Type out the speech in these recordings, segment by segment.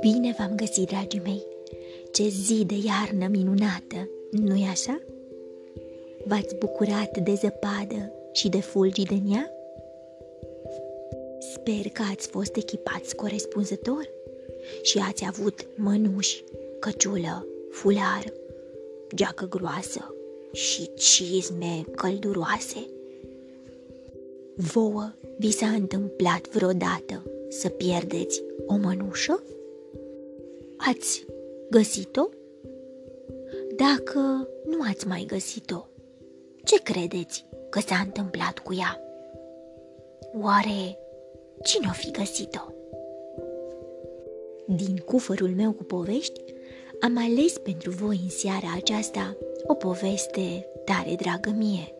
Bine v-am găsit, dragii mei! Ce zi de iarnă minunată, nu-i așa? V-ați bucurat de zăpadă și de fulgi de ea? Sper că ați fost echipați corespunzător și ați avut mănuși, căciulă, fular, geacă groasă și cizme călduroase. Vouă vi s-a întâmplat vreodată să pierdeți o mănușă? Ați găsit-o? Dacă nu ați mai găsit-o, ce credeți că s-a întâmplat cu ea? Oare cine o fi găsit-o? Din cufărul meu cu povești, am ales pentru voi în seara aceasta o poveste tare dragă mie,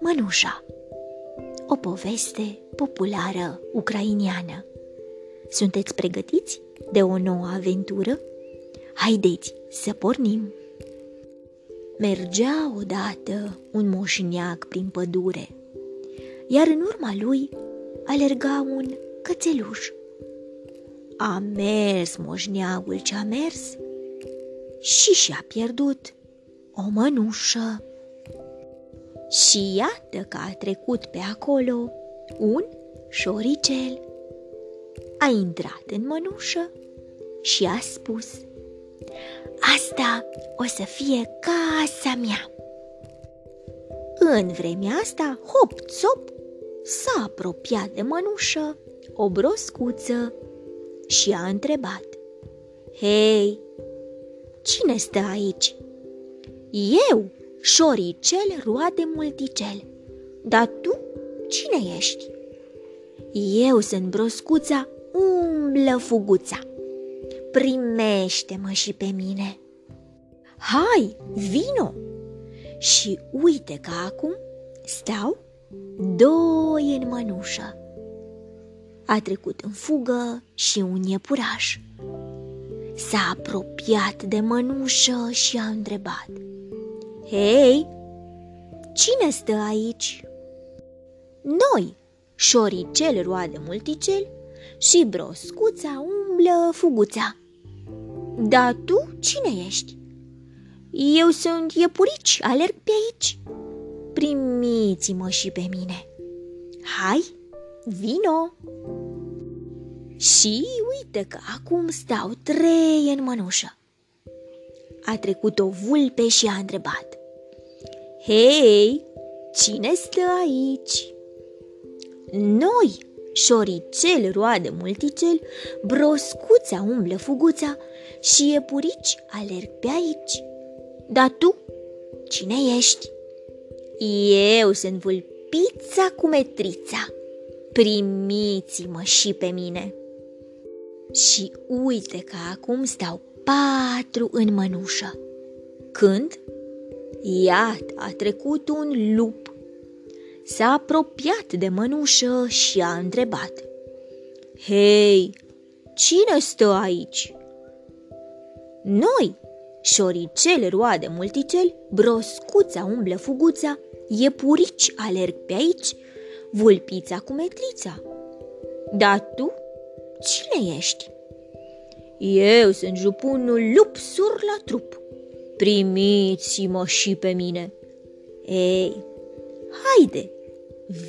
Mănușa, o poveste populară ucrainiană. Sunteți pregătiți de o nouă aventură? Haideți să pornim! Mergea odată un moșneac prin pădure, iar în urma lui alerga un cățeluș. A mers moșneagul ce-a mers și și-a pierdut o mănușă. Și iată că a trecut pe acolo un șoricel. A intrat în mănușă și a spus Asta o să fie casa mea. În vremea asta, hop-țop, s-a apropiat de mănușă o broscuță și a întrebat Hei, cine stă aici? Eu, șoricel roade multicel. Dar tu cine ești? Eu sunt broscuța, umblă fuguța. Primește-mă și pe mine. Hai, vino! Și uite că acum stau doi în mănușă. A trecut în fugă și un iepuraș. S-a apropiat de mănușă și a întrebat – Hei, cine stă aici? Noi, șoricel roade multicel și broscuța umblă fuguța. Dar tu cine ești? Eu sunt iepurici, alerg pe aici. Primiți-mă și pe mine. Hai, vino! Și uite că acum stau trei în mănușă. A trecut o vulpe și a întrebat. Hei, cine stă aici? Noi, șoricel roade multicel, broscuța umblă fuguța și iepurici alerg pe aici. Dar tu, cine ești? Eu sunt vulpița cu metrița. Primiți-mă și pe mine. Și uite că acum stau patru în mănușă. Când Iată, a trecut un lup. S-a apropiat de mănușă și a întrebat. Hei, cine stă aici? Noi, șoricel roade multicel, broscuța umblă fuguța, iepurici alerg pe aici, vulpița cu metrița. Dar tu, cine ești? Eu sunt jupunul lup sur la trup primiți-mă și pe mine. Ei, haide,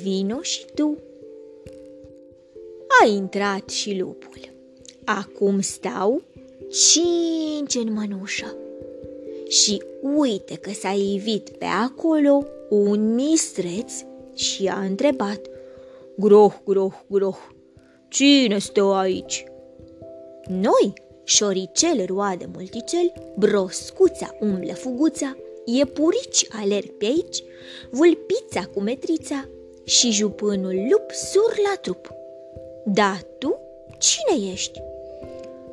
vino și tu. A intrat și lupul. Acum stau cinci în mănușă. Și uite că s-a ivit pe acolo un mistreț și a întrebat Groh, groh, groh, cine stă aici? Noi, șoricel roade multicel, broscuța umblă fuguța, iepurici alerg pe aici, vulpița cu metrița și jupânul lup sur la trup. Da, tu cine ești?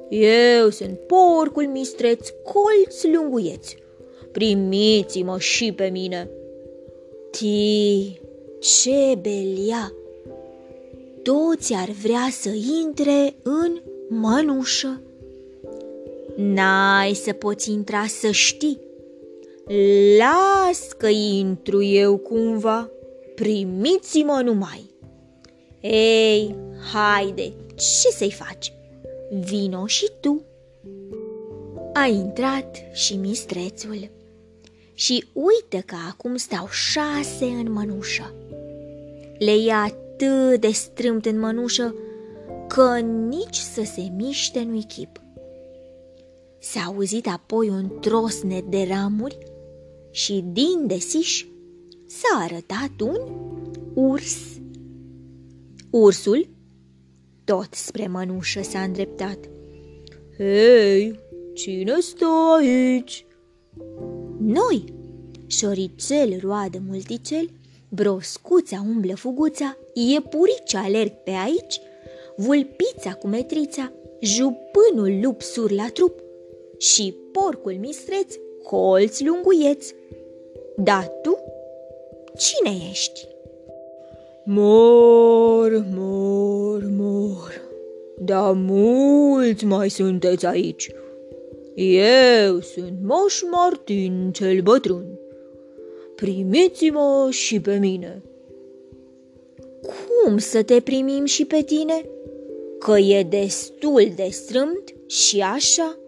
Eu sunt porcul mistreț, colț lunguieț. Primiți-mă și pe mine. Ti, ce belia! Toți ar vrea să intre în mănușă. N-ai să poți intra să știi. Las că intru eu cumva, primiți-mă numai. Ei, haide, ce să-i faci? Vino și tu. A intrat și mistrețul. Și uite că acum stau șase în mănușă. Le ia atât de strâmt în mănușă că nici să se miște nu-i chip. S-a auzit apoi un trosnet de ramuri și din desiș s-a arătat un urs. Ursul, tot spre mănușă, s-a îndreptat. Hei, cine stă aici? Noi, șorițel roadă multicel, broscuța umblă fuguța, iepurici alerg pe aici, vulpița cu metrița, jupânul lup sur la trup și porcul mistreț, colți lunguieți. Da tu, cine ești? Mor, mor, mor, da mulți mai sunteți aici. Eu sunt Moș Martin cel bătrân. Primiți-mă și pe mine. Cum să te primim și pe tine? Că e destul de strâmt și așa?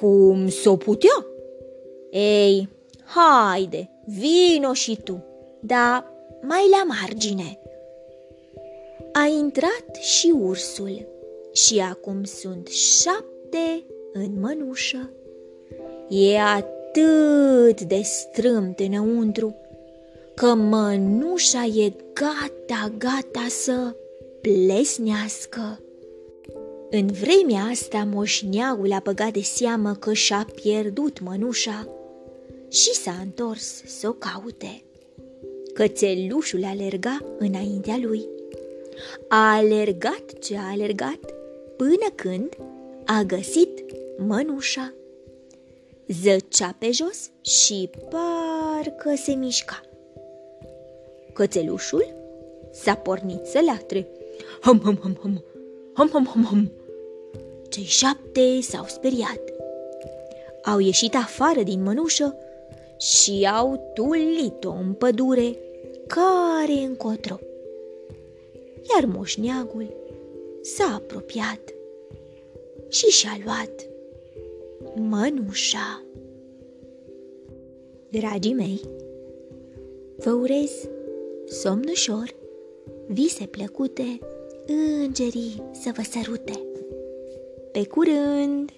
Cum s-o putea? Ei, haide, vino și tu, dar mai la margine. A intrat și ursul și acum sunt șapte în mănușă. E atât de strâmt înăuntru că mănușa e gata, gata să plesnească. În vremea asta moșneagul a băgat de seamă că și-a pierdut mănușa și s-a întors să o caute. Cățelușul alerga înaintea lui. A alergat ce a alergat până când a găsit mănușa. Zăcea pe jos și parcă se mișca. Cățelușul s-a pornit să latre. Hum, hum, hum, hum, hum, hum, hum, hum. Cei șapte s-au speriat. Au ieșit afară din mănușă și au tulit-o în pădure care încotro. Iar moșneagul s-a apropiat și și-a luat mănușa. Dragii mei, vă urez somn ușor, vise plăcute, îngerii să vă sărute. Pe curând!